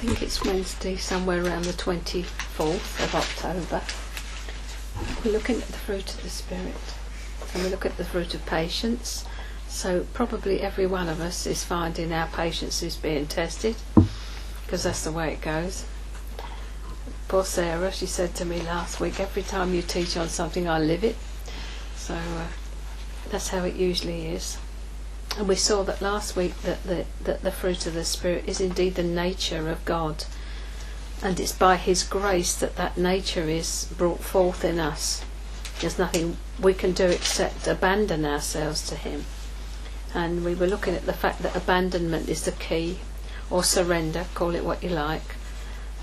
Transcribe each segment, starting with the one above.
think it's Wednesday, somewhere around the 24th of October. We're looking at the fruit of the Spirit. And we look at the fruit of patience. So, probably every one of us is finding our patience is being tested, because that's the way it goes. Poor Sarah, she said to me last week, every time you teach on something, I live it. So, uh, that's how it usually is. And we saw that last week that the, that the fruit of the Spirit is indeed the nature of God. And it's by His grace that that nature is brought forth in us. There's nothing we can do except abandon ourselves to Him. And we were looking at the fact that abandonment is the key, or surrender, call it what you like,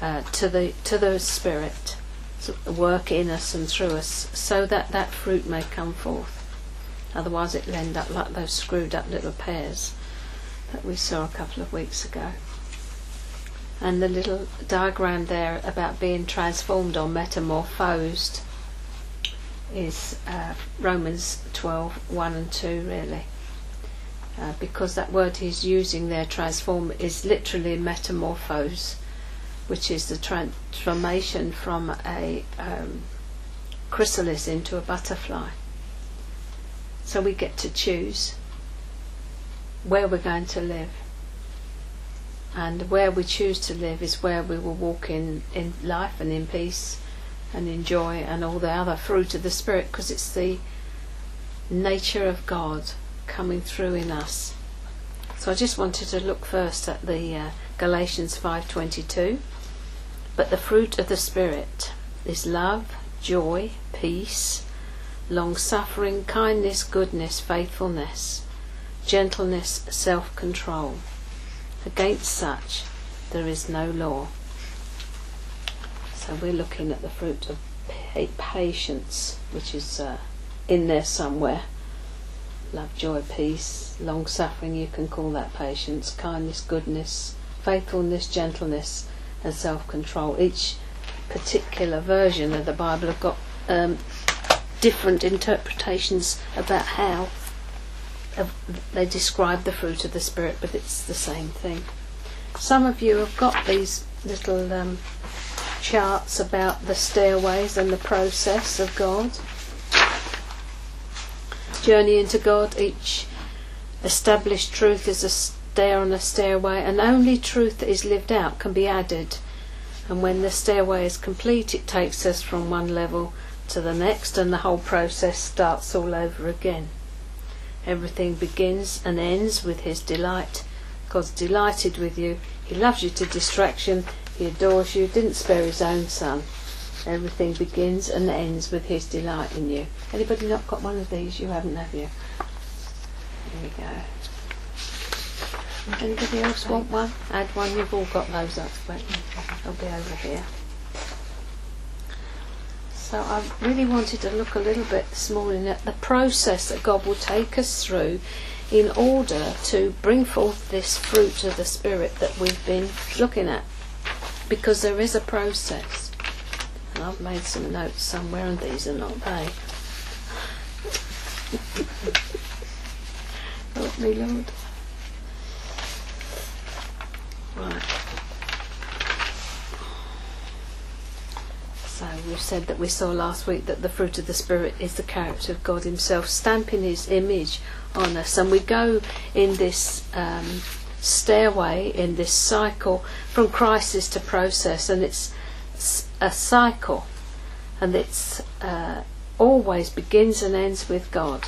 uh, to the to the Spirit, to work in us and through us, so that that fruit may come forth. Otherwise, it'll end up like those screwed up little pears that we saw a couple of weeks ago. And the little diagram there about being transformed or metamorphosed is uh, Romans 12 1 and 2, really. Uh, because that word he's using there, transform, is literally metamorphose, which is the transformation from a um, chrysalis into a butterfly. So we get to choose where we're going to live. And where we choose to live is where we will walk in, in life and in peace and in joy and all the other fruit of the Spirit because it's the nature of God coming through in us. So I just wanted to look first at the uh, Galatians 5:22. But the fruit of the Spirit is love, joy, peace, long suffering, kindness, goodness, faithfulness, gentleness, self control. Against such there is no law. So we're looking at the fruit of patience, which is uh, in there somewhere. Love, joy, peace, long suffering, you can call that patience, kindness, goodness, faithfulness, gentleness, and self control. Each particular version of the Bible have got um, different interpretations about how they describe the fruit of the Spirit, but it's the same thing. Some of you have got these little um, charts about the stairways and the process of God. Journey into God, each established truth is a stair on a stairway, and only truth that is lived out can be added. And when the stairway is complete, it takes us from one level to the next, and the whole process starts all over again. Everything begins and ends with His delight. God's delighted with you. He loves you to distraction. He adores you. Didn't spare His own Son. Everything begins and ends with His delight in you. Anybody not got one of these? You haven't, have you? Here we go. Anybody else want one? Add one. You've all got those up, but they'll be over here. So I really wanted to look a little bit this morning at the process that God will take us through in order to bring forth this fruit of the Spirit that we've been looking at. Because there is a process. And I've made some notes somewhere, and these are not they. Help me, Lord. Right. We've said that we saw last week that the fruit of the Spirit is the character of God Himself, stamping His image on us. And we go in this um, stairway, in this cycle from crisis to process, and it's a cycle, and it's uh, always begins and ends with God.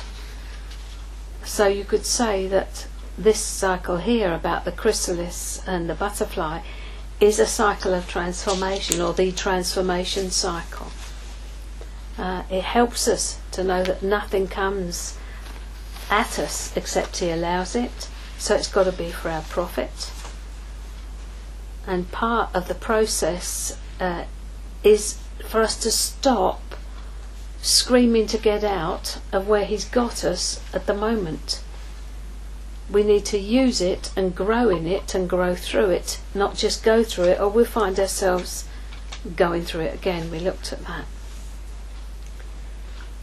So you could say that this cycle here about the chrysalis and the butterfly is a cycle of transformation or the transformation cycle. Uh, it helps us to know that nothing comes at us except He allows it, so it's got to be for our profit. And part of the process uh, is for us to stop screaming to get out of where He's got us at the moment we need to use it and grow in it and grow through it, not just go through it, or we'll find ourselves going through it again. We looked at that.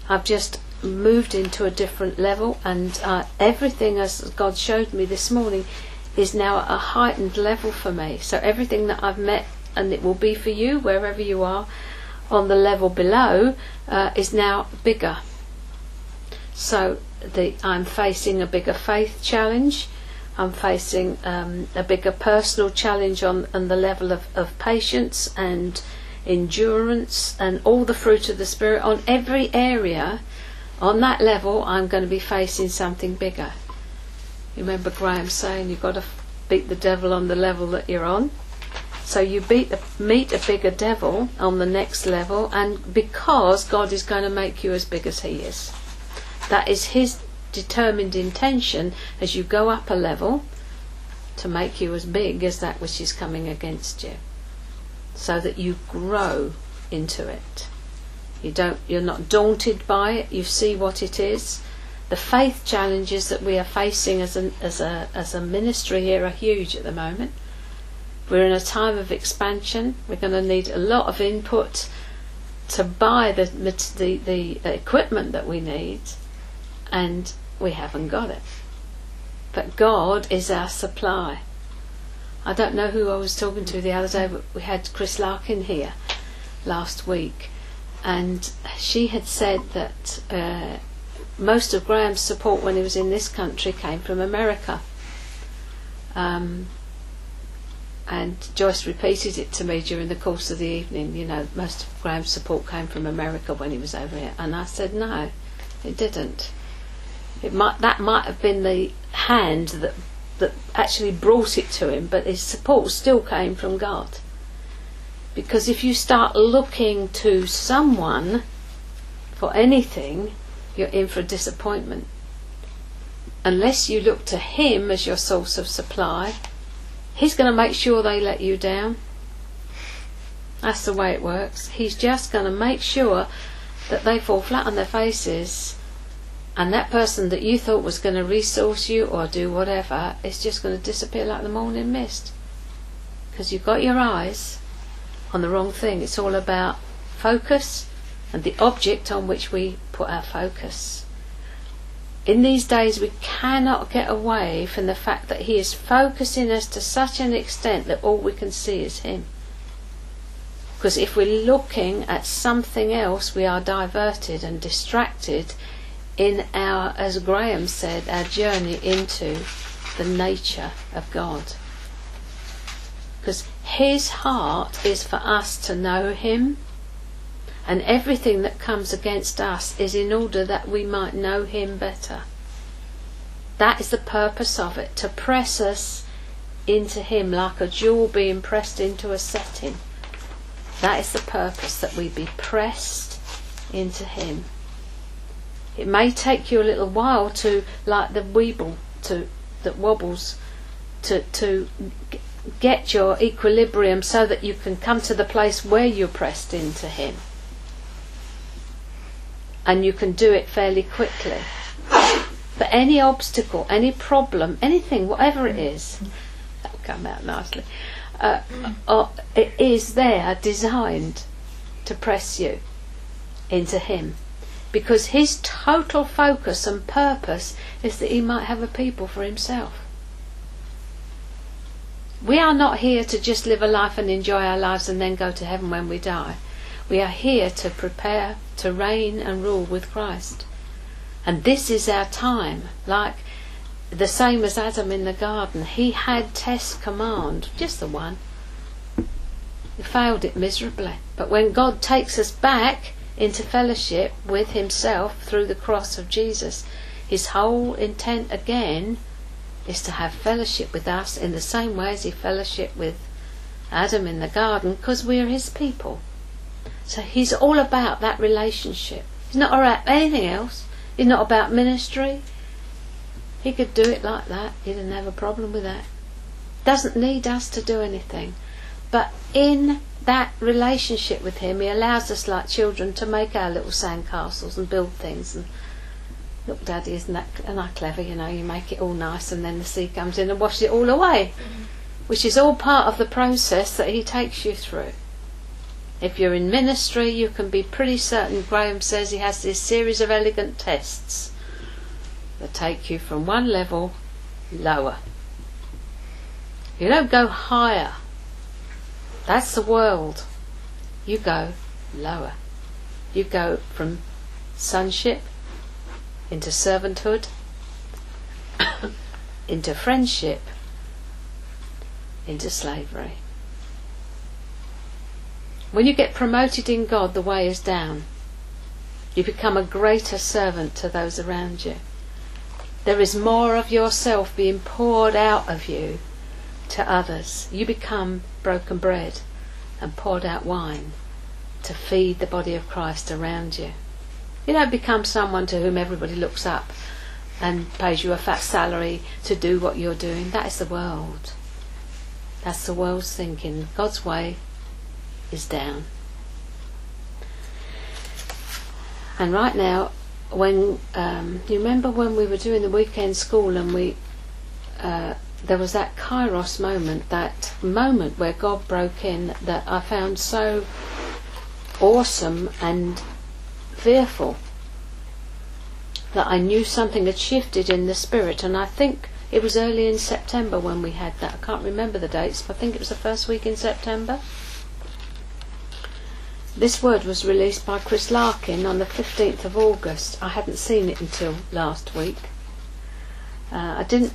I've just moved into a different level, and uh, everything, as God showed me this morning, is now at a heightened level for me. So everything that I've met, and it will be for you wherever you are, on the level below, uh, is now bigger. So the, I'm facing a bigger faith challenge. I'm facing um, a bigger personal challenge on, on the level of, of patience and endurance and all the fruit of the Spirit. On every area, on that level, I'm going to be facing something bigger. You remember Graham saying you've got to beat the devil on the level that you're on? So you beat a, meet a bigger devil on the next level, and because God is going to make you as big as He is. That is His determined intention as you go up a level to make you as big as that which is coming against you so that you grow into it. You don't you're not daunted by it. You see what it is. The faith challenges that we are facing as a, as a as a ministry here are huge at the moment. We're in a time of expansion. We're going to need a lot of input to buy the the, the equipment that we need and we haven't got it. But God is our supply. I don't know who I was talking to the other day, but we had Chris Larkin here last week, and she had said that uh, most of Graham's support when he was in this country came from America. Um, and Joyce repeated it to me during the course of the evening. You know, most of Graham's support came from America when he was over here, and I said no, it didn't. It might that might have been the hand that that actually brought it to him, but his support still came from God. Because if you start looking to someone for anything, you're in for a disappointment. Unless you look to him as your source of supply, he's going to make sure they let you down. That's the way it works. He's just going to make sure that they fall flat on their faces and that person that you thought was going to resource you or do whatever is just going to disappear like the morning mist. Because you've got your eyes on the wrong thing. It's all about focus and the object on which we put our focus. In these days, we cannot get away from the fact that He is focusing us to such an extent that all we can see is Him. Because if we're looking at something else, we are diverted and distracted in our, as Graham said, our journey into the nature of God. Because His heart is for us to know Him, and everything that comes against us is in order that we might know Him better. That is the purpose of it, to press us into Him like a jewel being pressed into a setting. That is the purpose, that we be pressed into Him. It may take you a little while to, like the weeble to that wobbles, to to get your equilibrium so that you can come to the place where you're pressed into Him, and you can do it fairly quickly. But any obstacle, any problem, anything, whatever it is, that'll come out nicely. Uh, uh, it is there designed to press you into Him because his total focus and purpose is that he might have a people for himself. We are not here to just live a life and enjoy our lives and then go to heaven when we die. We are here to prepare to reign and rule with Christ. And this is our time, like the same as Adam in the garden. He had test command, just the one. He failed it miserably. But when God takes us back, into fellowship with himself through the cross of Jesus. His whole intent again is to have fellowship with us in the same way as he fellowship with Adam in the garden because we're his people. So he's all about that relationship. He's not about anything else. He's not about ministry. He could do it like that. He didn't have a problem with that. Doesn't need us to do anything. But in that relationship with Him, He allows us, like children, to make our little sandcastles and build things. And look, Daddy, isn't that and I clever? You know, you make it all nice, and then the sea comes in and washes it all away, mm-hmm. which is all part of the process that He takes you through. If you're in ministry, you can be pretty certain. Graham says he has this series of elegant tests that take you from one level lower You don't go higher. That's the world. You go lower. You go from sonship into servanthood, into friendship, into slavery. When you get promoted in God, the way is down. You become a greater servant to those around you. There is more of yourself being poured out of you to others. You become broken bread and poured out wine to feed the body of Christ around you. You don't become someone to whom everybody looks up and pays you a fat salary to do what you're doing. That is the world. That's the world's thinking. God's way is down. And right now, when um, you remember when we were doing the weekend school and we uh, there was that kairos moment, that moment where God broke in that I found so awesome and fearful that I knew something had shifted in the spirit. And I think it was early in September when we had that. I can't remember the dates, but I think it was the first week in September. This word was released by Chris Larkin on the 15th of August. I hadn't seen it until last week. Uh, I didn't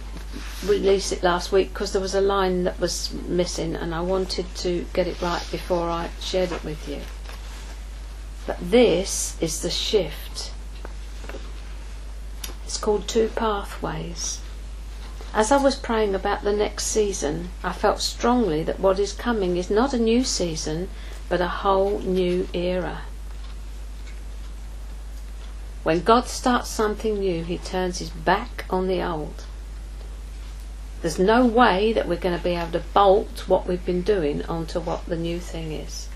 release it last week because there was a line that was missing and I wanted to get it right before I shared it with you. But this is the shift. It's called Two Pathways. As I was praying about the next season, I felt strongly that what is coming is not a new season, but a whole new era. When God starts something new, He turns His back on the old. There's no way that we're going to be able to bolt what we've been doing onto what the new thing is.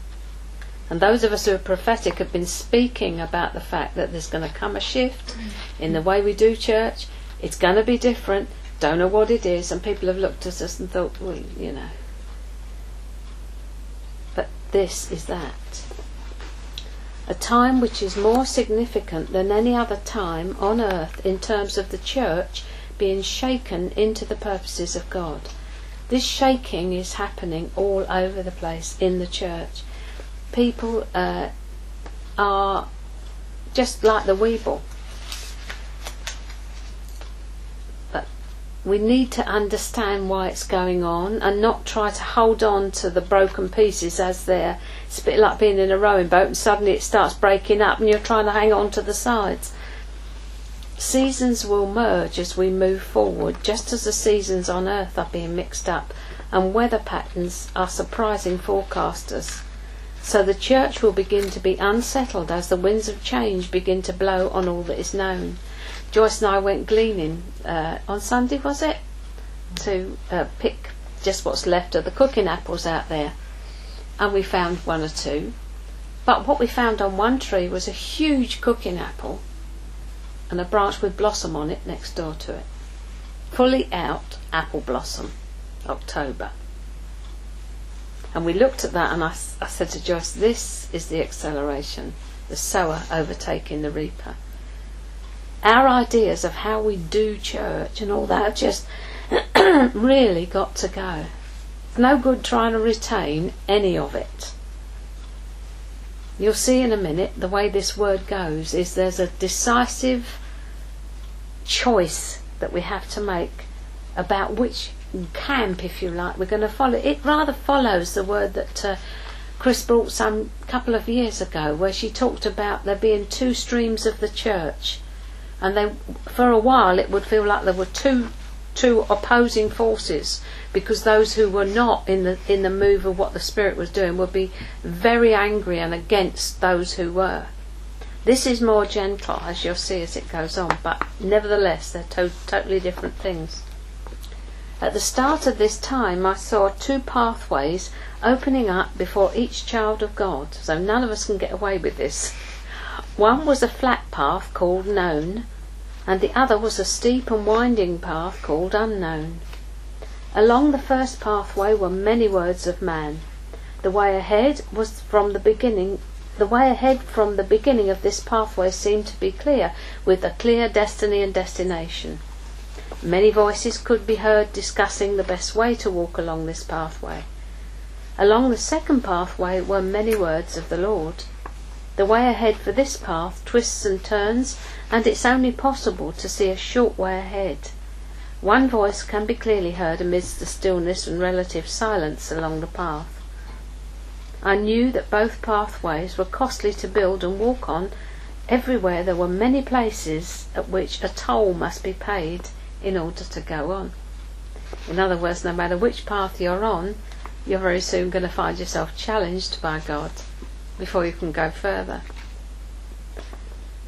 And those of us who are prophetic have been speaking about the fact that there's going to come a shift in the way we do church. It's going to be different. Don't know what it is. And people have looked at us and thought, well, you know. But this is that. A time which is more significant than any other time on earth in terms of the church being shaken into the purposes of God. This shaking is happening all over the place in the church people uh, are just like the weeble. But we need to understand why it's going on and not try to hold on to the broken pieces as they're. It's a bit like being in a rowing boat and suddenly it starts breaking up and you're trying to hang on to the sides. Seasons will merge as we move forward, just as the seasons on earth are being mixed up, and weather patterns are surprising forecasters. So the church will begin to be unsettled as the winds of change begin to blow on all that is known. Joyce and I went gleaning uh, on Sunday, was it? To uh, pick just what's left of the cooking apples out there. And we found one or two. But what we found on one tree was a huge cooking apple and a branch with blossom on it next door to it. Fully out apple blossom, October. And we looked at that, and I, I said to Joyce, This is the acceleration, the sower overtaking the reaper. Our ideas of how we do church and all that have just really got to go. It's no good trying to retain any of it. You'll see in a minute the way this word goes is there's a decisive choice that we have to make about which camp, if you like, we're going to follow. It rather follows the word that uh, Chris brought some couple of years ago, where she talked about there being two streams of the church, and they, for a while, it would feel like there were two two opposing forces because those who were not in the in the move of what the spirit was doing would be very angry and against those who were. This is more gentle, as you'll see as it goes on, but nevertheless, they're to- totally different things. At the start of this time, I saw two pathways opening up before each child of God, so none of us can get away with this. One was a flat path called known, and the other was a steep and winding path called unknown. Along the first pathway were many words of man. The way ahead was from the beginning the way ahead from the beginning of this pathway seemed to be clear, with a clear destiny and destination. Many voices could be heard discussing the best way to walk along this pathway. Along the second pathway were many words of the Lord. The way ahead for this path twists and turns, and it's only possible to see a short way ahead. One voice can be clearly heard amidst the stillness and relative silence along the path. I knew that both pathways were costly to build and walk on. Everywhere there were many places at which a toll must be paid in order to go on. In other words, no matter which path you're on, you're very soon going to find yourself challenged by God before you can go further.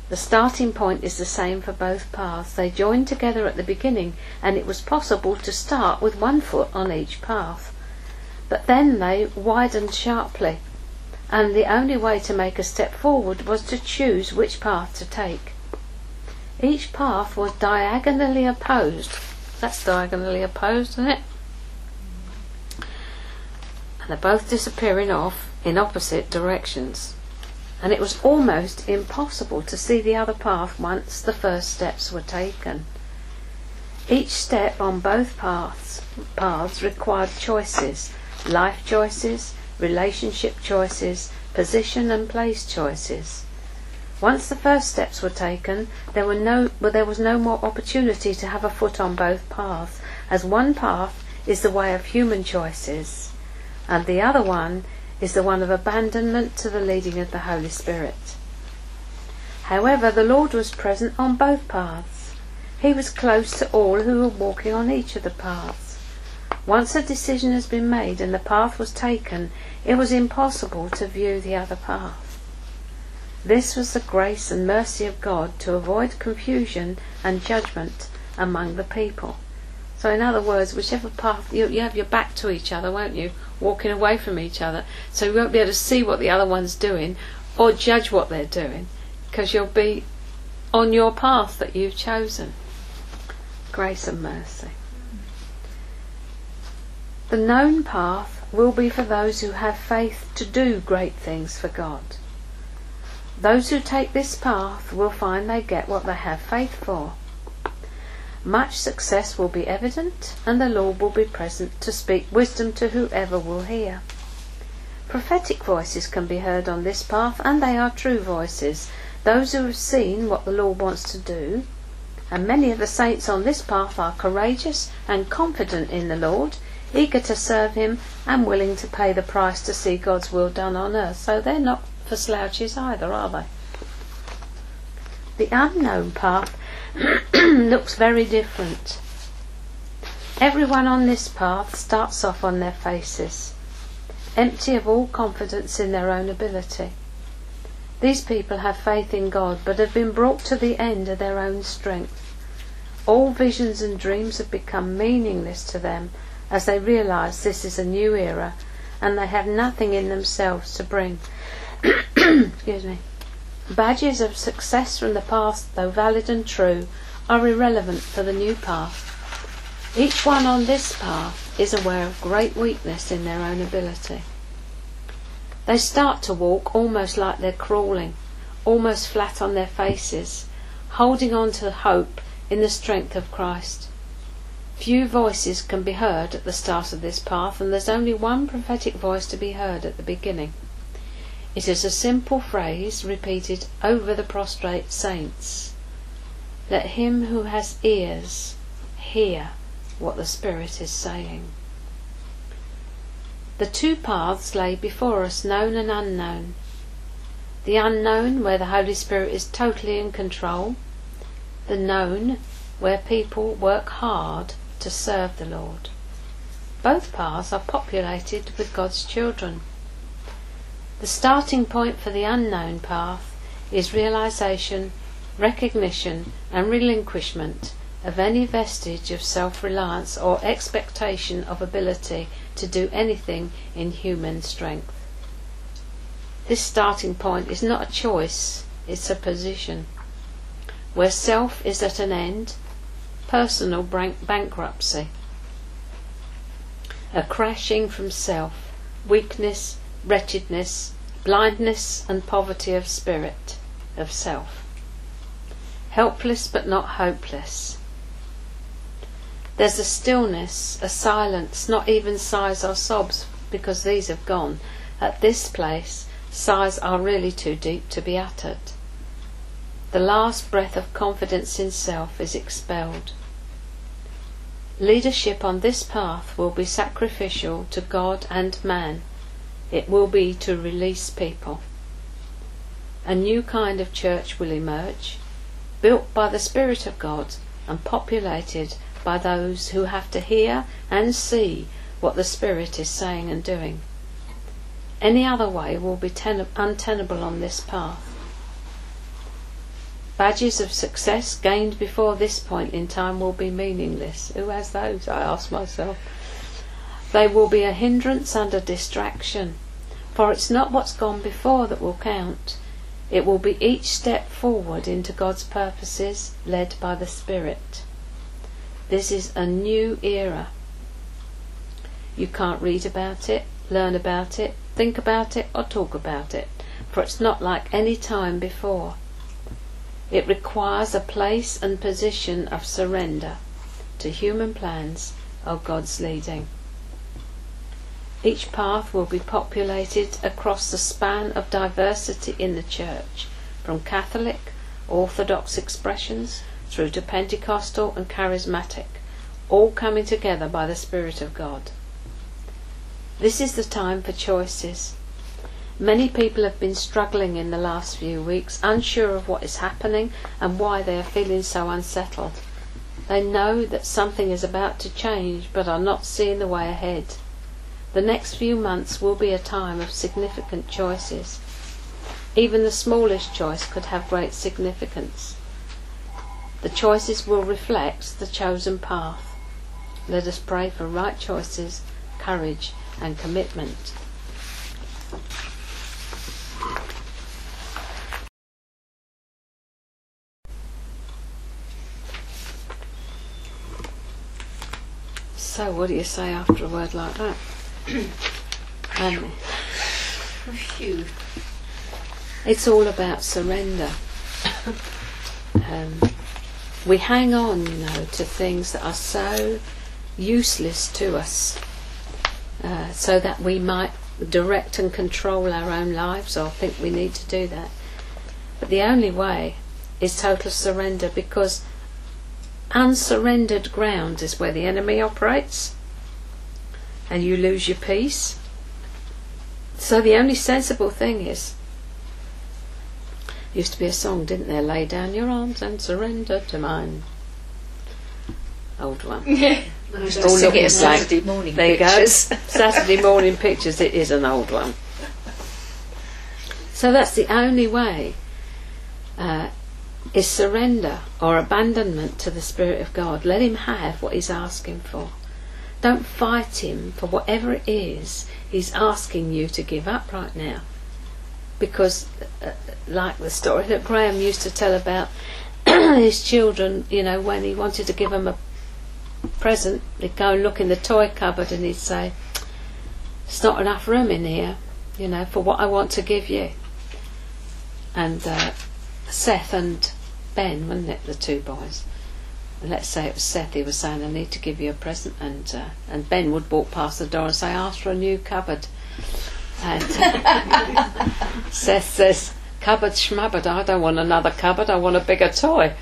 The starting point is the same for both paths. They joined together at the beginning, and it was possible to start with one foot on each path. But then they widened sharply, and the only way to make a step forward was to choose which path to take. Each path was diagonally opposed. That's diagonally opposed, isn't it? and they're both disappearing off in opposite directions. And it was almost impossible to see the other path once the first steps were taken. Each step on both paths, paths required choices life choices, relationship choices, position and place choices. Once the first steps were taken, there, were no, well, there was no more opportunity to have a foot on both paths, as one path is the way of human choices and the other one is the one of abandonment to the leading of the Holy Spirit. However, the Lord was present on both paths. He was close to all who were walking on each of the paths. Once a decision has been made and the path was taken, it was impossible to view the other path. This was the grace and mercy of God to avoid confusion and judgment among the people. So, in other words, whichever path you, you have your back to each other, won't you? Walking away from each other, so you won't be able to see what the other one's doing or judge what they're doing, because you'll be on your path that you've chosen. Grace and mercy. The known path will be for those who have faith to do great things for God. Those who take this path will find they get what they have faith for. Much success will be evident, and the Lord will be present to speak wisdom to whoever will hear. Prophetic voices can be heard on this path, and they are true voices, those who have seen what the Lord wants to do. And many of the saints on this path are courageous and confident in the Lord, eager to serve Him, and willing to pay the price to see God's will done on earth. So they're not for slouches either, are they? The unknown path looks very different. Everyone on this path starts off on their faces, empty of all confidence in their own ability. These people have faith in God, but have been brought to the end of their own strength. All visions and dreams have become meaningless to them as they realize this is a new era and they have nothing in themselves to bring. Excuse me. Badges of success from the past, though valid and true, are irrelevant for the new path. Each one on this path is aware of great weakness in their own ability. They start to walk almost like they're crawling, almost flat on their faces, holding on to hope in the strength of Christ. Few voices can be heard at the start of this path, and there's only one prophetic voice to be heard at the beginning. It is a simple phrase repeated over the prostrate saints. Let him who has ears hear what the Spirit is saying. The two paths lay before us, known and unknown. The unknown, where the Holy Spirit is totally in control. The known, where people work hard to serve the Lord. Both paths are populated with God's children. The starting point for the unknown path is realization, recognition, and relinquishment of any vestige of self reliance or expectation of ability to do anything in human strength. This starting point is not a choice, it's a position. Where self is at an end, personal bankruptcy, a crashing from self, weakness, wretchedness, blindness, and poverty of spirit, of self. Helpless but not hopeless. There's a stillness, a silence, not even sighs or sobs, because these have gone. At this place, sighs are really too deep to be uttered. The last breath of confidence in self is expelled. Leadership on this path will be sacrificial to God and man. It will be to release people. A new kind of church will emerge, built by the Spirit of God and populated by those who have to hear and see what the Spirit is saying and doing. Any other way will be ten- untenable on this path. Badges of success gained before this point in time will be meaningless. Who has those? I ask myself. They will be a hindrance and a distraction, for it's not what's gone before that will count. It will be each step forward into God's purposes led by the Spirit. This is a new era. You can't read about it, learn about it, think about it, or talk about it, for it's not like any time before. It requires a place and position of surrender to human plans of God's leading. Each path will be populated across the span of diversity in the church, from Catholic, Orthodox expressions through to Pentecostal and Charismatic, all coming together by the Spirit of God. This is the time for choices. Many people have been struggling in the last few weeks, unsure of what is happening and why they are feeling so unsettled. They know that something is about to change but are not seeing the way ahead. The next few months will be a time of significant choices. Even the smallest choice could have great significance. The choices will reflect the chosen path. Let us pray for right choices, courage, and commitment. So, what do you say after a word like that? um, it's all about surrender. Um, we hang on, you know, to things that are so useless to us, uh, so that we might direct and control our own lives, or think we need to do that. But the only way is total surrender, because unsurrendered ground is where the enemy operates, and you lose your peace. So the only sensible thing is used to be a song, didn't there? Lay down your arms and surrender to mine. Old one. Yeah. All All looking look at like- Saturday morning There you pictures. go. Saturday morning pictures. It is an old one. So that's the only way. Uh, is surrender or abandonment to the Spirit of God. Let Him have what He's asking for. Don't fight Him for whatever it is He's asking you to give up right now. Because, uh, like the story that Graham used to tell about his children, you know, when he wanted to give them a present, he'd go and look in the toy cupboard and he'd say, There's not enough room in here, you know, for what I want to give you. And uh, Seth and Ben, wasn't it, the two boys? Let's say it was Seth, he was saying, I need to give you a present. And, uh, and Ben would walk past the door and say, Ask for a new cupboard. And Seth says, Cupboard schmubbard, I don't want another cupboard, I want a bigger toy.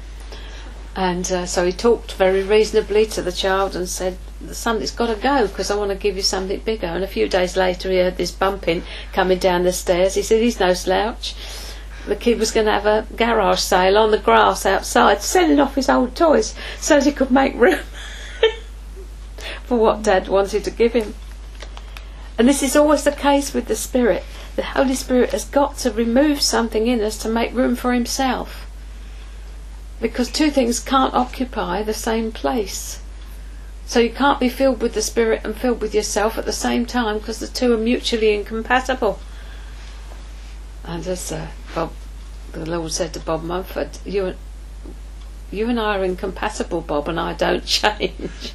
And uh, so he talked very reasonably to the child and said, Something's got to go because I want to give you something bigger. And a few days later, he heard this bumping coming down the stairs. He said, He's no slouch. The kid was going to have a garage sale on the grass outside, selling off his old toys so he could make room for what Dad wanted to give him. And this is always the case with the Spirit. The Holy Spirit has got to remove something in us to make room for Himself. Because two things can't occupy the same place. So you can't be filled with the Spirit and filled with yourself at the same time because the two are mutually incompatible. And as uh, Bob, the Lord said to Bob Mumford, you and, you and I are incompatible, Bob, and I don't change.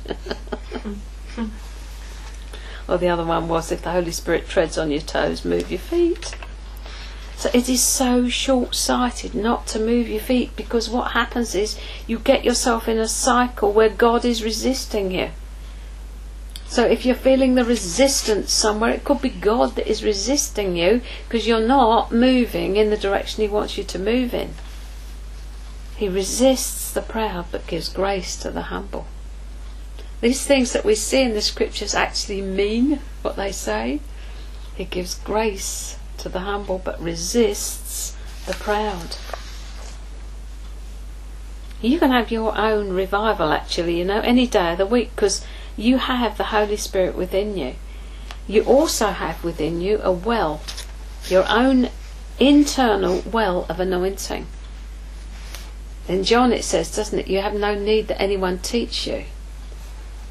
or the other one was, if the Holy Spirit treads on your toes, move your feet. So it is so short sighted not to move your feet because what happens is you get yourself in a cycle where God is resisting you. So if you're feeling the resistance somewhere, it could be God that is resisting you because you're not moving in the direction He wants you to move in. He resists the proud but gives grace to the humble. These things that we see in the scriptures actually mean what they say. He gives grace to the humble but resists the proud. You can have your own revival actually, you know, any day of the week because you have the Holy Spirit within you. You also have within you a well, your own internal well of anointing. In John it says, doesn't it, you have no need that anyone teach you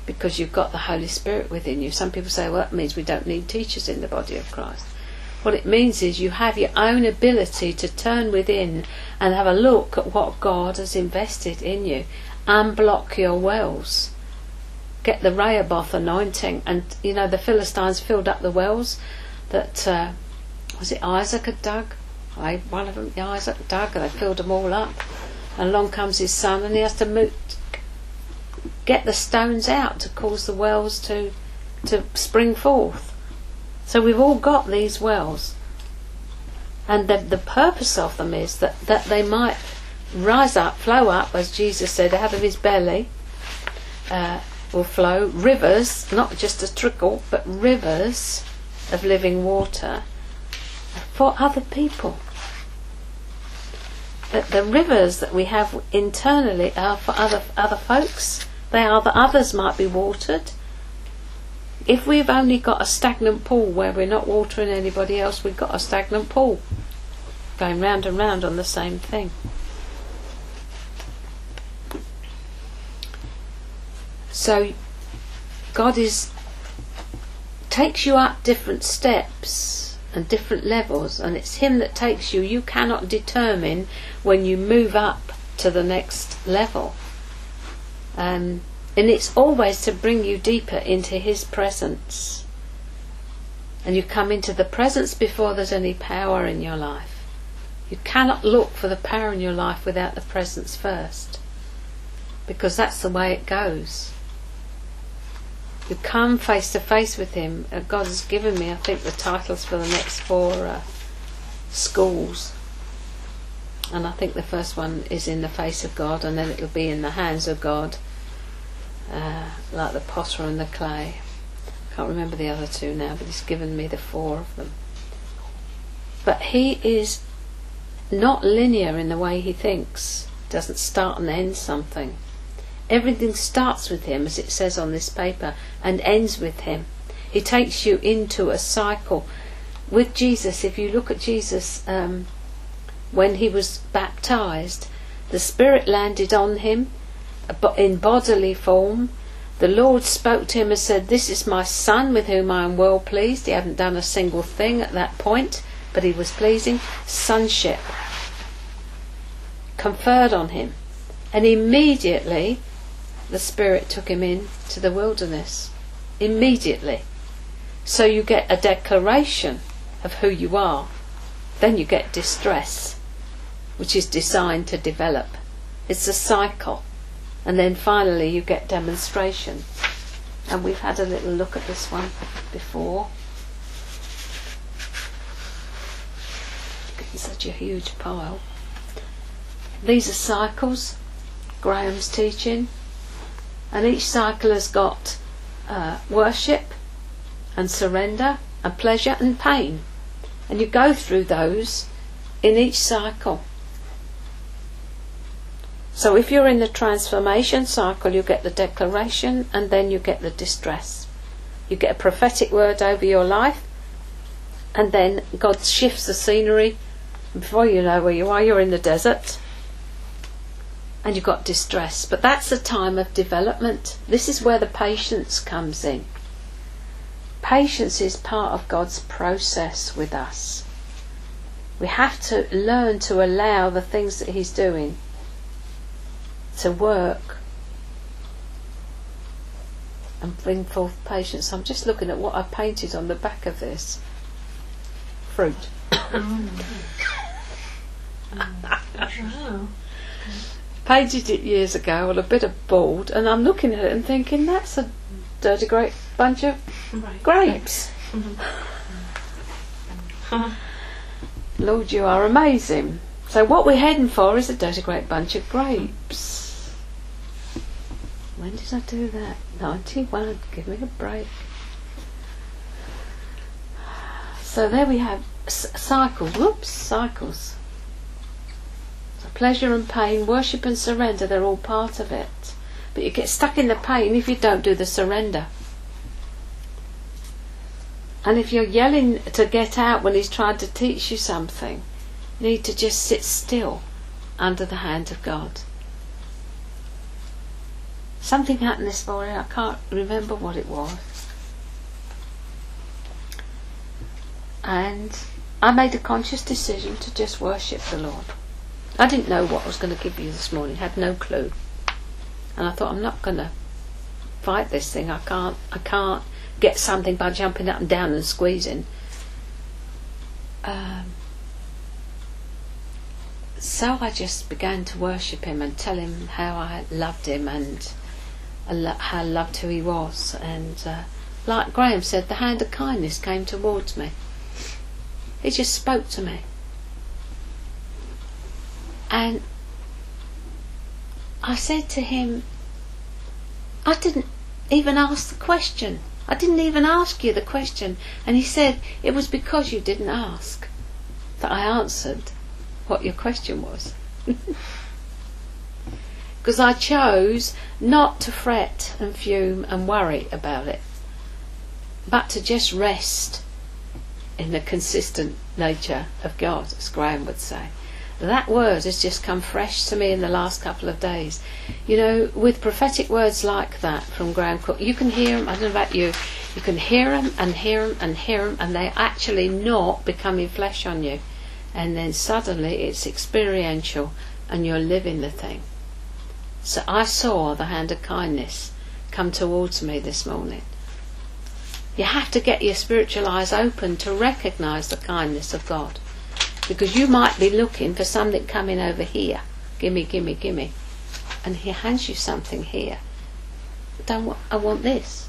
because you've got the Holy Spirit within you. Some people say, well, that means we don't need teachers in the body of Christ. What it means is you have your own ability to turn within and have a look at what God has invested in you. and block your wells. Get the Rehoboth anointing. And, you know, the Philistines filled up the wells that, uh, was it Isaac had dug? I, one of them, Isaac dug, and they filled them all up. And along comes his son, and he has to get the stones out to cause the wells to, to spring forth. So we've all got these wells. And the, the purpose of them is that, that they might rise up, flow up, as Jesus said, out of his belly uh, will flow rivers, not just a trickle, but rivers of living water for other people. That the rivers that we have internally are for other other folks. They are that others might be watered, if we've only got a stagnant pool where we're not watering anybody else, we've got a stagnant pool going round and round on the same thing. So God is takes you up different steps and different levels and it's him that takes you you cannot determine when you move up to the next level um, and it's always to bring you deeper into His presence. And you come into the presence before there's any power in your life. You cannot look for the power in your life without the presence first. Because that's the way it goes. You come face to face with Him. Uh, God has given me, I think, the titles for the next four uh, schools. And I think the first one is in the face of God, and then it'll be in the hands of God uh, like the potter and the clay. I can't remember the other two now, but he's given me the four of them. But he is not linear in the way he thinks. Doesn't start and end something. Everything starts with him, as it says on this paper, and ends with him. He takes you into a cycle. With Jesus, if you look at Jesus um, when he was baptized, the Spirit landed on him, in bodily form. The Lord spoke to him and said, This is my son with whom I am well pleased. He hadn't done a single thing at that point, but he was pleasing. Sonship conferred on him. And immediately the Spirit took him in to the wilderness. Immediately. So you get a declaration of who you are. Then you get distress, which is designed to develop. It's a cycle. And then finally you get demonstration. And we've had a little look at this one before. It's such a huge pile. These are cycles, Graham's teaching, and each cycle has got uh, worship and surrender and pleasure and pain. And you go through those in each cycle. So if you're in the transformation cycle, you get the declaration and then you get the distress. You get a prophetic word over your life, and then God shifts the scenery. Before you know where you are, you're in the desert, and you've got distress. But that's a time of development. This is where the patience comes in. Patience is part of God's process with us. We have to learn to allow the things that He's doing to work and bring forth patience. I'm just looking at what I painted on the back of this fruit. Wow. Painted it years ago on a bit of board, and I'm looking at it and thinking that's a dirty great bunch of Right. grapes. Mm-hmm. Lord, you are amazing. So what we're heading for is a dirty great bunch of grapes. When did I do that? 91. Give me a break. So there we have s- cycles. Whoops, cycles. Pleasure and pain, worship and surrender, they're all part of it. But you get stuck in the pain if you don't do the surrender. And if you're yelling to get out when he's trying to teach you something, you need to just sit still under the hand of God. Something happened this morning, I can't remember what it was. And I made a conscious decision to just worship the Lord. I didn't know what I was going to give you this morning, had no clue. And I thought I'm not going to fight this thing. I can't I can't get something by jumping up and down and squeezing. Um, so I just began to worship him and tell him how I loved him and how I loved who he was. And uh, like Graham said, the hand of kindness came towards me. He just spoke to me. And I said to him, I didn't even ask the question. I didn't even ask you the question. And he said, It was because you didn't ask that I answered what your question was. Because I chose not to fret and fume and worry about it, but to just rest in the consistent nature of God, as Graham would say. That word has just come fresh to me in the last couple of days. You know, with prophetic words like that from Graham Cooke, you can hear them, I don't know about you, you can hear them and hear them and hear them, and they're actually not becoming flesh on you. And then suddenly it's experiential and you're living the thing. So I saw the hand of kindness come towards me this morning. You have to get your spiritual eyes open to recognize the kindness of God. Because you might be looking for something coming over here. Gimme, gimme, gimme. And he hands you something here. Don't I want this.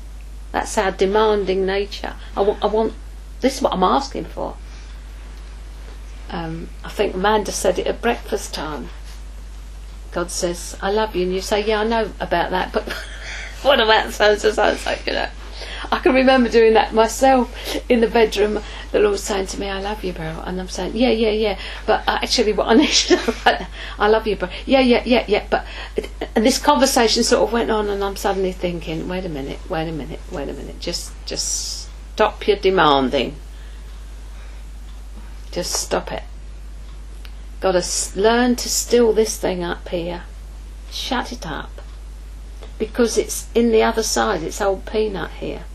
That's our demanding nature. I want, I want, this is what I'm asking for. Um, I think Amanda said it at breakfast time. God says, I love you. And you say, yeah, I know about that, but what about so and so, so, you know? I can remember doing that myself in the bedroom. The Lord saying to me, I love you, bro," And I'm saying, yeah, yeah, yeah. But uh, actually, what I need to know I love you, bro. Yeah, yeah, yeah, yeah. But, and this conversation sort of went on, and I'm suddenly thinking, wait a minute, wait a minute, wait a minute. Just, just stop your demanding. Just stop it. Got to learn to still this thing up here. Shut it up. Because it's in the other side, it's old peanut here.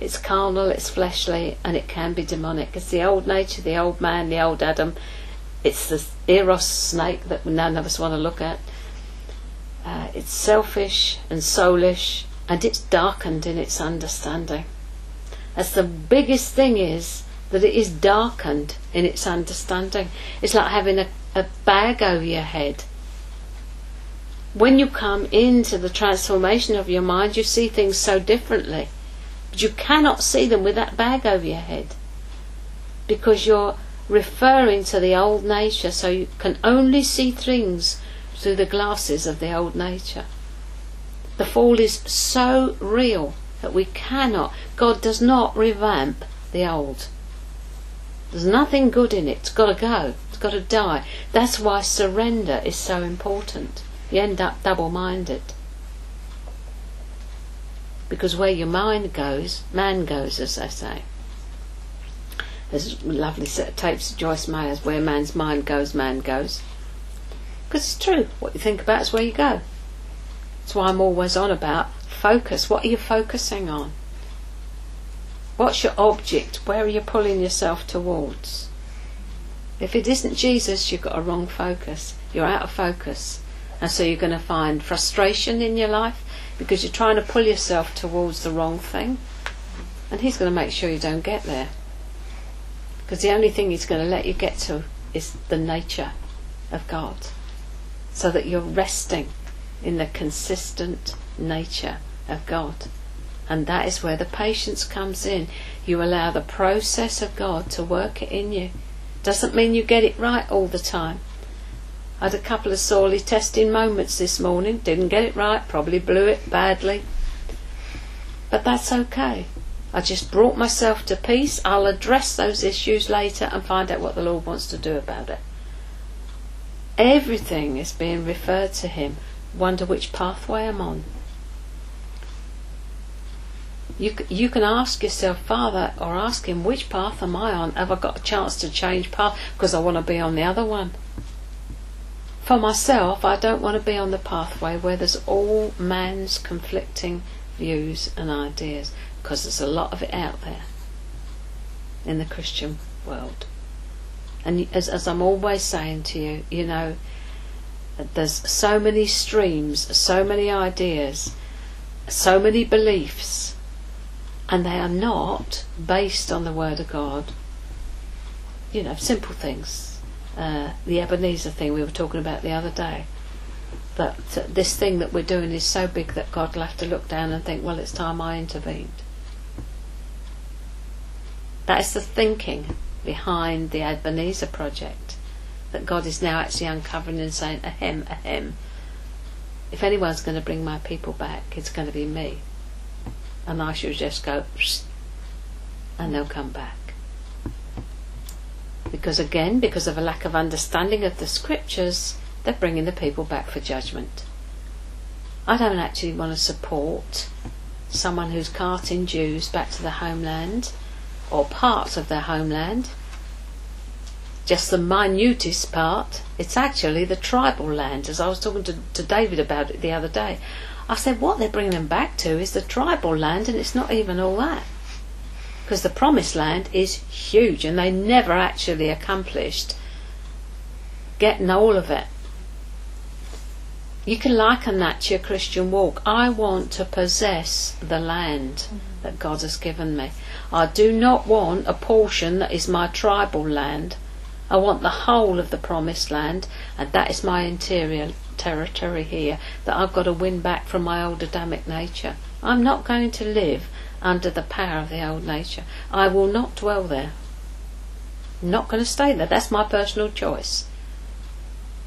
It's carnal, it's fleshly, and it can be demonic. It's the old nature, the old man, the old Adam. It's the Eros snake that none of us want to look at. Uh, it's selfish and soulish, and it's darkened in its understanding. That's the biggest thing is that it is darkened in its understanding. It's like having a, a bag over your head. When you come into the transformation of your mind, you see things so differently. But you cannot see them with that bag over your head. Because you're referring to the old nature, so you can only see things through the glasses of the old nature. The fall is so real that we cannot, God does not revamp the old. There's nothing good in it. It's got to go. It's got to die. That's why surrender is so important. You end up double minded. Because where your mind goes, man goes, as they say. There's a lovely set of tapes of Joyce Meyer's Where Man's Mind Goes, Man Goes. Because it's true. What you think about is where you go. That's why I'm always on about focus. What are you focusing on? What's your object? Where are you pulling yourself towards? If it isn't Jesus, you've got a wrong focus. You're out of focus. And so you're going to find frustration in your life because you're trying to pull yourself towards the wrong thing. And He's going to make sure you don't get there. Because the only thing He's going to let you get to is the nature of God so that you're resting in the consistent nature of God. And that is where the patience comes in. You allow the process of God to work it in you. Doesn't mean you get it right all the time. Had a couple of sorely testing moments this morning. Didn't get it right, probably blew it badly. But that's okay. I just brought myself to peace. I'll address those issues later and find out what the Lord wants to do about it. Everything is being referred to Him. Wonder which pathway I'm on. You, you can ask yourself, Father, or ask Him, which path am I on? Have I got a chance to change path because I want to be on the other one? For myself, I don't want to be on the pathway where there's all man's conflicting views and ideas because there's a lot of it out there in the Christian world. And as, as I'm always saying to you, you know, there's so many streams, so many ideas, so many beliefs, and they are not based on the Word of God. You know, simple things. Uh, the Ebenezer thing we were talking about the other day. That uh, this thing that we're doing is so big that God will have to look down and think, well, it's time I intervened. That is the thinking behind the Ebenezer project. That God is now actually uncovering and saying, ahem, ahem. If anyone's going to bring my people back, it's going to be me. And I should just go, and they'll come back. Because again, because of a lack of understanding of the scriptures, they're bringing the people back for judgment. I don't actually want to support someone who's carting Jews back to the homeland or parts of their homeland just the minutest part. It's actually the tribal land, as I was talking to, to David about it the other day. I said, what they're bringing them back to is the tribal land, and it's not even all that. Because the promised land is huge, and they never actually accomplished getting all of it. You can liken that to your Christian walk. I want to possess the land mm-hmm. that God has given me. I do not want a portion that is my tribal land. I want the whole of the promised land, and that is my interior territory here that I've got to win back from my old Adamic nature. I'm not going to live under the power of the old nature. I will not dwell there. I'm not going to stay there. That's my personal choice.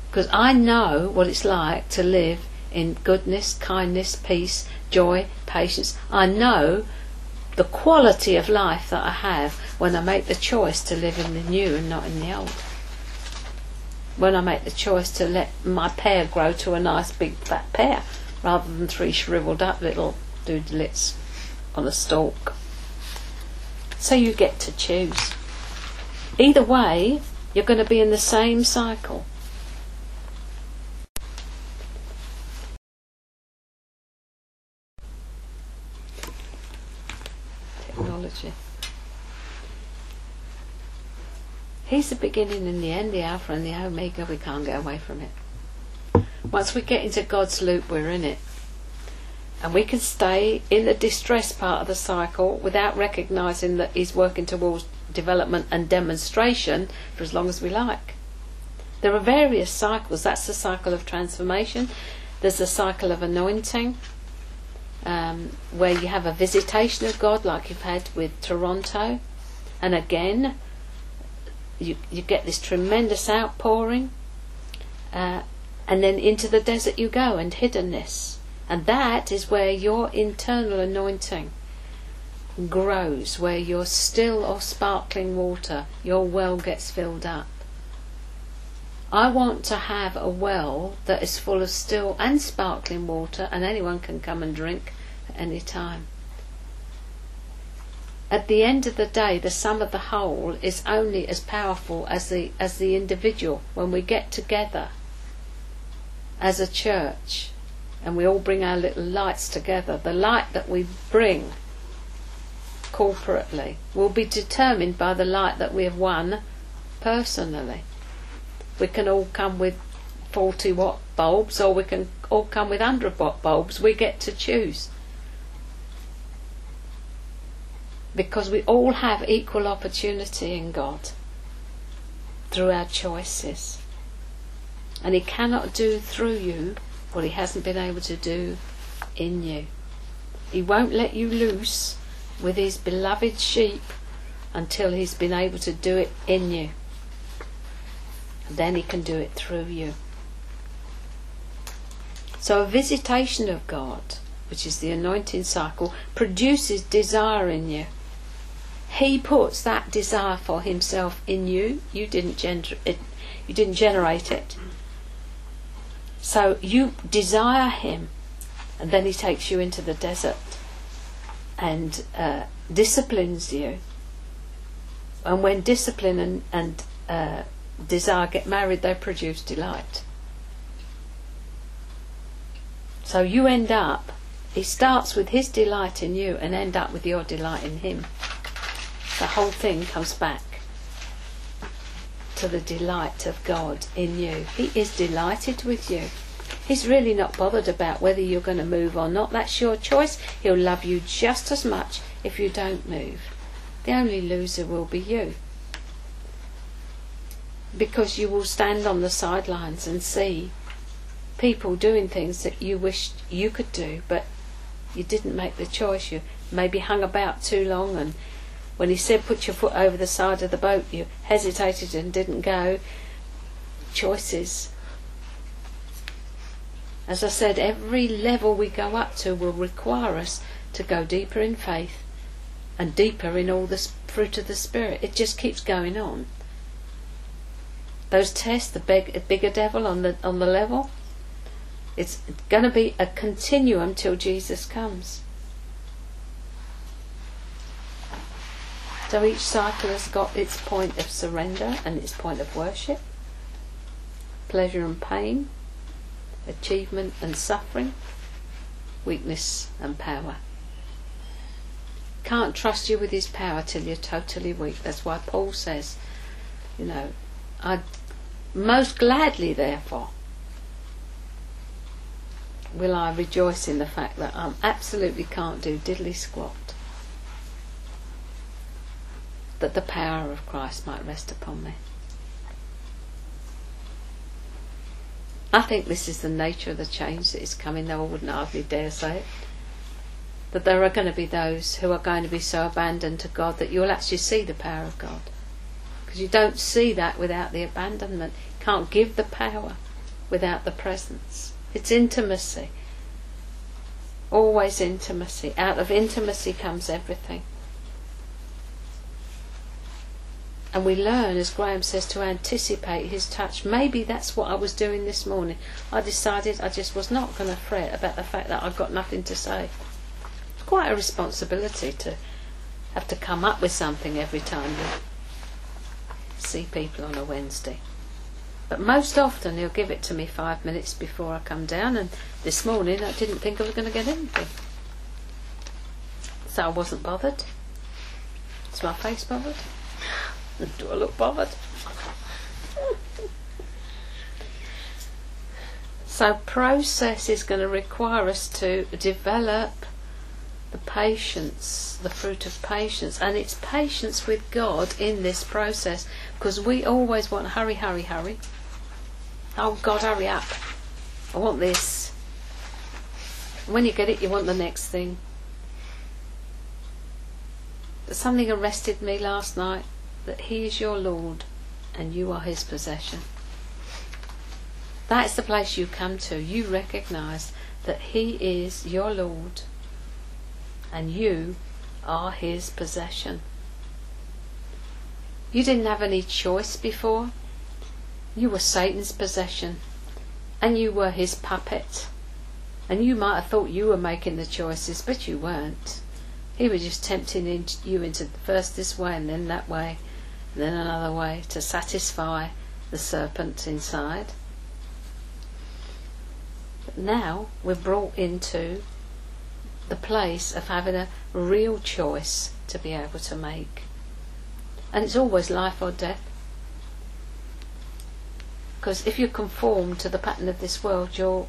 Because I know what it's like to live in goodness, kindness, peace, joy, patience. I know the quality of life that I have when I make the choice to live in the new and not in the old. When I make the choice to let my pear grow to a nice big fat pear rather than three shriveled up little doodlets on a stalk. So you get to choose. Either way, you're going to be in the same cycle. technology. He's the beginning and the end, the Alpha and the Omega. We can't get away from it. Once we get into God's loop, we're in it. And we can stay in the distress part of the cycle without recognizing that He's working towards development and demonstration for as long as we like. There are various cycles. That's the cycle of transformation. There's the cycle of anointing um, where you have a visitation of God, like you've had with Toronto, and again, you you get this tremendous outpouring, uh, and then into the desert you go and hiddenness, and that is where your internal anointing grows, where your still or sparkling water, your well gets filled up. I want to have a well that is full of still and sparkling water, and anyone can come and drink at any time. At the end of the day, the sum of the whole is only as powerful as the as the individual. When we get together as a church and we all bring our little lights together, the light that we bring corporately will be determined by the light that we have won personally. We can all come with 40 watt bulbs or we can all come with 100 watt bulbs. We get to choose. because we all have equal opportunity in God through our choices. And he cannot do through you what he hasn't been able to do in you. He won't let you loose with his beloved sheep until he's been able to do it in you. And then he can do it through you. So a visitation of God, which is the anointing cycle, produces desire in you. He puts that desire for himself in you. You didn't gener- it, you didn't generate it. So you desire him, and then he takes you into the desert and uh, disciplines you. And when discipline and, and uh, desire get married, they produce delight. So you end up, he starts with his delight in you and end up with your delight in him. The whole thing comes back to the delight of God in you. He is delighted with you. He's really not bothered about whether you're going to move or not. That's your choice. He'll love you just as much if you don't move. The only loser will be you. Because you will stand on the sidelines and see people doing things that you wished you could do, but you didn't make the choice. You maybe hung about too long, and when he said put your foot over the side of the boat, you hesitated and didn't go. Choices. As I said, every level we go up to will require us to go deeper in faith and deeper in all the fruit of the Spirit. It just keeps going on. Those tests, the big, bigger devil on the on the level, it's going to be a continuum till Jesus comes. So each cycle has got its point of surrender and its point of worship, pleasure and pain, achievement and suffering, weakness and power. Can't trust you with his power till you're totally weak. That's why Paul says, you know, I most gladly, therefore, will I rejoice in the fact that I absolutely can't do diddly squat. That the power of Christ might rest upon me. I think this is the nature of the change that is coming, though I wouldn't hardly dare say it. That there are going to be those who are going to be so abandoned to God that you'll actually see the power of God. Because you don't see that without the abandonment. You can't give the power without the presence. It's intimacy. Always intimacy. Out of intimacy comes everything. And we learn, as Graham says, to anticipate his touch. Maybe that's what I was doing this morning. I decided I just was not going to fret about the fact that I've got nothing to say. It's quite a responsibility to have to come up with something every time you see people on a Wednesday. But most often he'll give it to me five minutes before I come down, and this morning I didn't think I was going to get anything. So I wasn't bothered. Is my face bothered? Do I look bothered? so process is going to require us to develop the patience, the fruit of patience, and it's patience with God in this process because we always want hurry, hurry, hurry. Oh God, hurry up! I want this. when you get it, you want the next thing. Something arrested me last night that He is your Lord and you are His possession. That's the place you come to. You recognize that He is your Lord and you are His possession. You didn't have any choice before. You were Satan's possession and you were his puppet. And you might have thought you were making the choices, but you weren't. He was just tempting you into first this way and then that way then another way to satisfy the serpent inside. But now we're brought into the place of having a real choice to be able to make. And it's always life or death. Because if you conform to the pattern of this world, you're,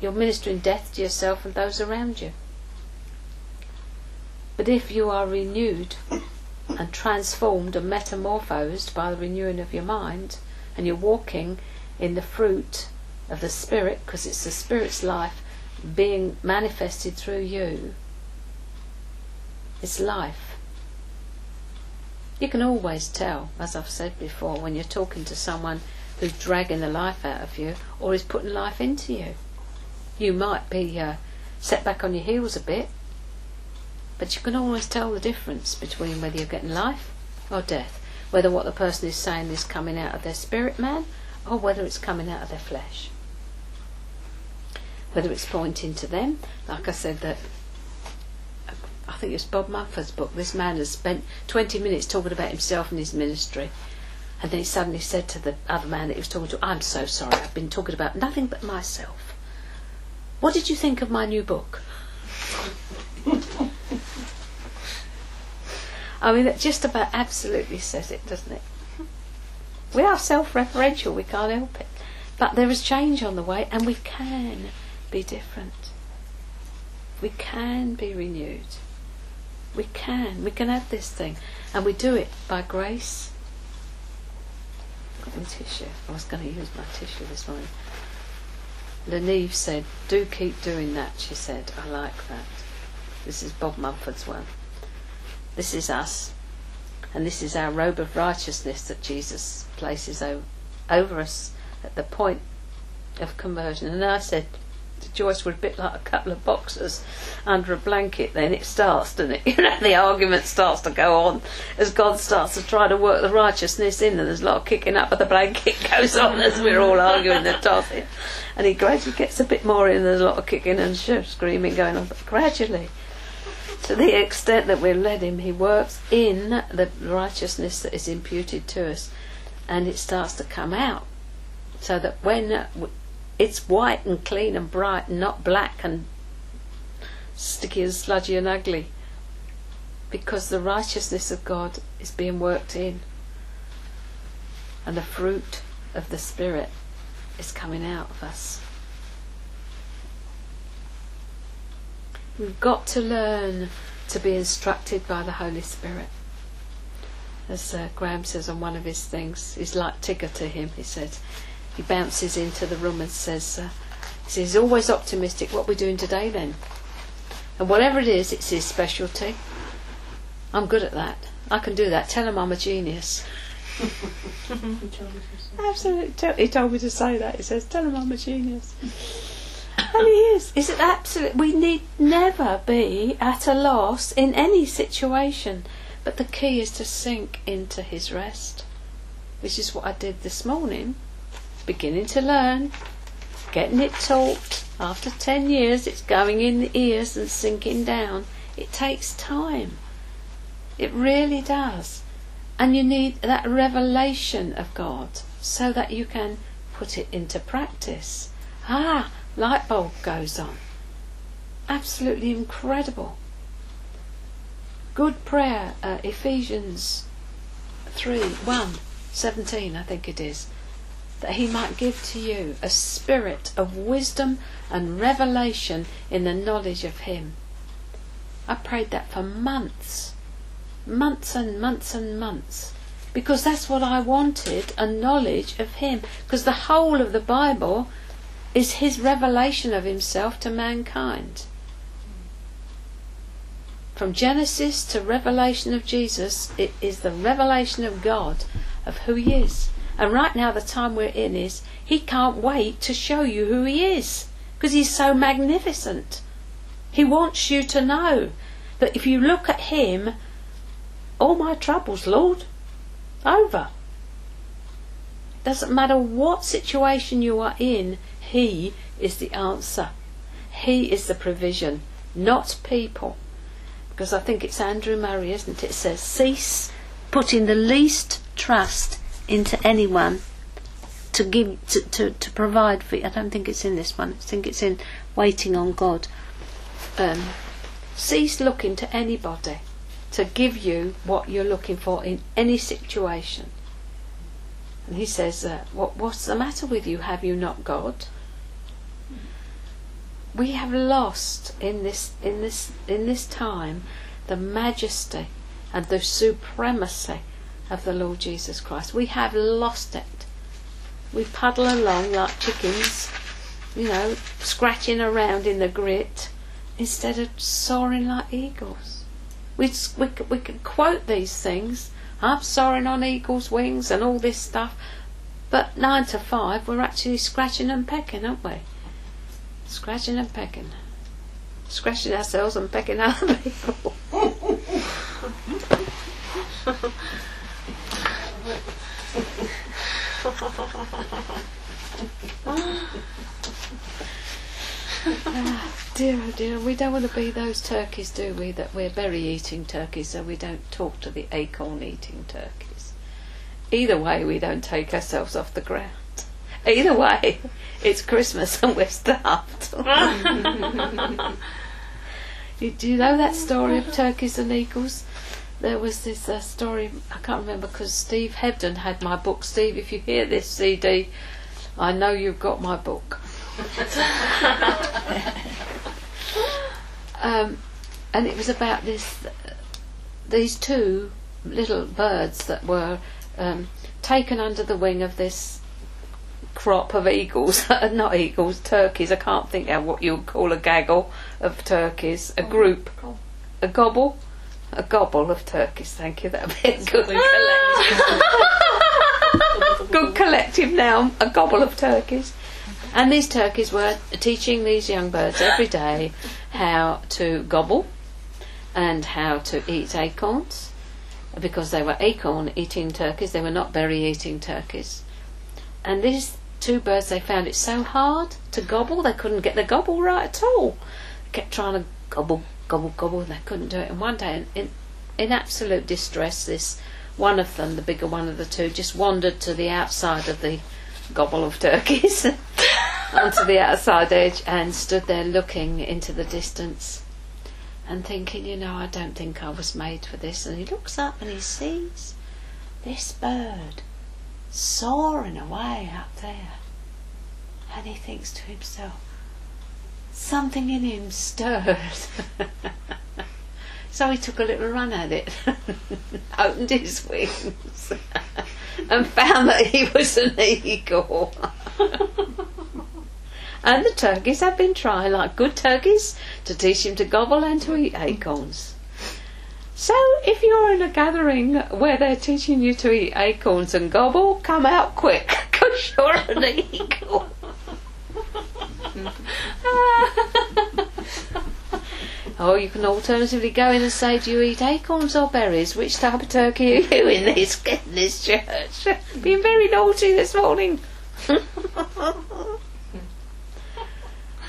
you're ministering death to yourself and those around you. But if you are renewed and transformed and metamorphosed by the renewing of your mind, and you're walking in the fruit of the Spirit, because it's the Spirit's life being manifested through you. It's life. You can always tell, as I've said before, when you're talking to someone who's dragging the life out of you or is putting life into you. You might be uh, set back on your heels a bit, but you can always tell the difference between whether you're getting life or death, whether what the person is saying is coming out of their spirit man or whether it's coming out of their flesh. Whether it's pointing to them, like I said, that I think it's Bob Mumford's book. This man has spent 20 minutes talking about himself and his ministry. And then he suddenly said to the other man that he was talking to, I'm so sorry, I've been talking about nothing but myself. What did you think of my new book? I mean, it just about absolutely says it, doesn't it? We are self referential, we can't help it. But there is change on the way, and we can be different. We can be renewed. We can. We can have this thing. And we do it by grace. Got my tissue. I was going to use my tissue this morning. Leneve said, Do keep doing that, she said. I like that. This is Bob Mumford's one. This is us. And this is our robe of righteousness that Jesus places over, over us at the point of conversion. And I said, Joyce were a bit like a couple of boxers under a blanket, then it starts, doesn't it? You know, the argument starts to go on as God starts to try to work the righteousness in, and there's a lot of kicking up, but the blanket goes on as we're all arguing the tossing. And he gradually gets a bit more in, and there's a lot of kicking and screaming going on, but gradually, to the extent that we let him, he works in the righteousness that is imputed to us, and it starts to come out. So that when it's white and clean and bright and not black and sticky and sludgy and ugly because the righteousness of God is being worked in and the fruit of the Spirit is coming out of us. We've got to learn to be instructed by the Holy Spirit. As uh, Graham says on one of his things, he's like Tigger to him, he says he bounces into the room and says, uh, he says, he's always optimistic. What we're we doing today then? And whatever it is, it's his specialty. I'm good at that. I can do that. Tell him I'm a genius. Absolutely. He told me to say that. He says, tell him I'm a genius. And he is. Is it absolute? We need never be at a loss in any situation. But the key is to sink into his rest, which is what I did this morning beginning to learn, getting it taught. After 10 years, it's going in the ears and sinking down. It takes time. It really does. And you need that revelation of God so that you can put it into practice. Ah, light bulb goes on. Absolutely incredible. Good prayer, uh, Ephesians 3 1 17, I think it is that he might give to you a spirit of wisdom and revelation in the knowledge of him. I prayed that for months, months and months and months, because that's what I wanted a knowledge of him. Because the whole of the Bible is his revelation of himself to mankind. From Genesis to Revelation of Jesus, it is the revelation of God of who he is. And right now, the time we're in is he can't wait to show you who he is because he's so magnificent. He wants you to know that if you look at him, all my troubles, Lord, over. Doesn't matter what situation you are in, he is the answer. He is the provision, not people. Because I think it's Andrew Murray, isn't it? It says, cease putting the least trust into anyone to give to, to, to provide for you. I don't think it's in this one. I think it's in waiting on God. Um, cease looking to anybody to give you what you're looking for in any situation. And he says, uh, what, What's the matter with you? Have you not God? We have lost in this in this in this time the majesty and the supremacy of the Lord Jesus Christ. We have lost it. we puddle along like chickens, you know, scratching around in the grit instead of soaring like eagles. We we we can quote these things. I'm soaring on eagle's wings and all this stuff, but nine to five we're actually scratching and pecking, aren't we? Scratching and pecking, scratching ourselves and pecking other people. Ah, dear, oh dear, we don't want to be those turkeys, do we? That we're berry eating turkeys, so we don't talk to the acorn eating turkeys. Either way, we don't take ourselves off the ground. Either way, it's Christmas and we're stuffed. You- Do you know that story of turkeys and eagles? There was this uh, story, I can't remember because Steve Hebden had my book. Steve, if you hear this CD, I know you've got my book. um, and it was about this these two little birds that were um, taken under the wing of this crop of eagles, uh, not eagles, turkeys. I can't think of what you would call a gaggle of turkeys, a group, a gobble, a gobble of turkeys. Thank you. That'd be a good collective. good collective noun, a gobble of turkeys. And these turkeys were teaching these young birds every day how to gobble and how to eat acorns because they were acorn eating turkeys, they were not berry eating turkeys. And these two birds, they found it so hard to gobble, they couldn't get the gobble right at all. They kept trying to gobble, gobble, gobble, and they couldn't do it. And one day, in, in, in absolute distress, this one of them, the bigger one of the two, just wandered to the outside of the gobble of turkeys onto the outside edge and stood there looking into the distance and thinking, you know, I don't think I was made for this. And he looks up and he sees this bird soaring away up there. And he thinks to himself, something in him stirred. so he took a little run at it, opened his wings, and found that he was an eagle. and the turkeys had been trying, like good turkeys, to teach him to gobble and to eat acorns. So, if you're in a gathering where they're teaching you to eat acorns and gobble, come out quick, because you're an eagle. or oh, you can alternatively go in and say, Do you eat acorns or berries? Which type of turkey are you in this, in this church? Being very naughty this morning.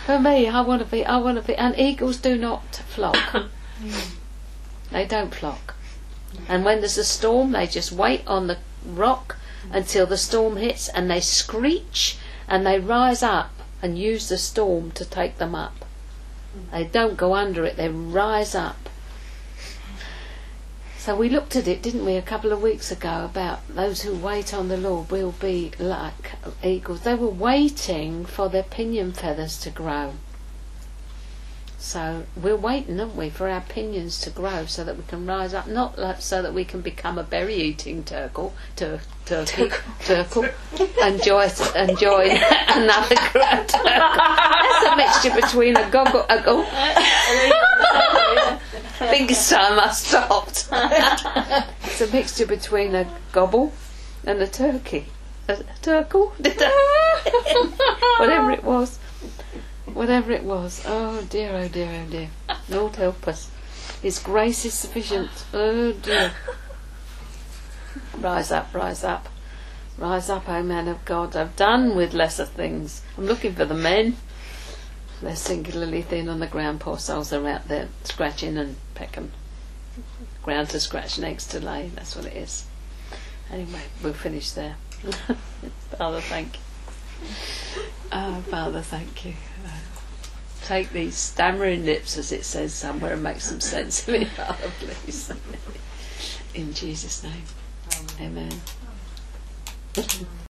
For me, I want to be, I want to be, and eagles do not flock. They don't flock. And when there's a storm, they just wait on the rock until the storm hits and they screech and they rise up and use the storm to take them up. They don't go under it, they rise up. So we looked at it, didn't we, a couple of weeks ago about those who wait on the Lord will be like eagles. They were waiting for their pinion feathers to grow. So we're waiting, aren't we, for our pinions to grow so that we can rise up, not like so that we can become a berry eating turtle, tur- turkey, turtle, enjoy enjoy another turtle. That's a mixture between a goggle, a go. I think it's time I stopped. it's a mixture between a gobble and a turkey. A, a I? Whatever it was. Whatever it was. Oh dear, oh dear, oh dear. Lord help us. His grace is sufficient. Oh dear. Rise up, rise up. Rise up, O man of God. I've done with lesser things. I'm looking for the men. They're singularly thin on the ground. Poor souls are out there scratching and pecking. Ground to scratch, eggs to lay. That's what it is. Anyway, we'll finish there. Father, thank you. Oh, Father, thank you. Uh, take these stammering lips, as it says somewhere, and make some sense of it, Father, please. In Jesus' name. Amen.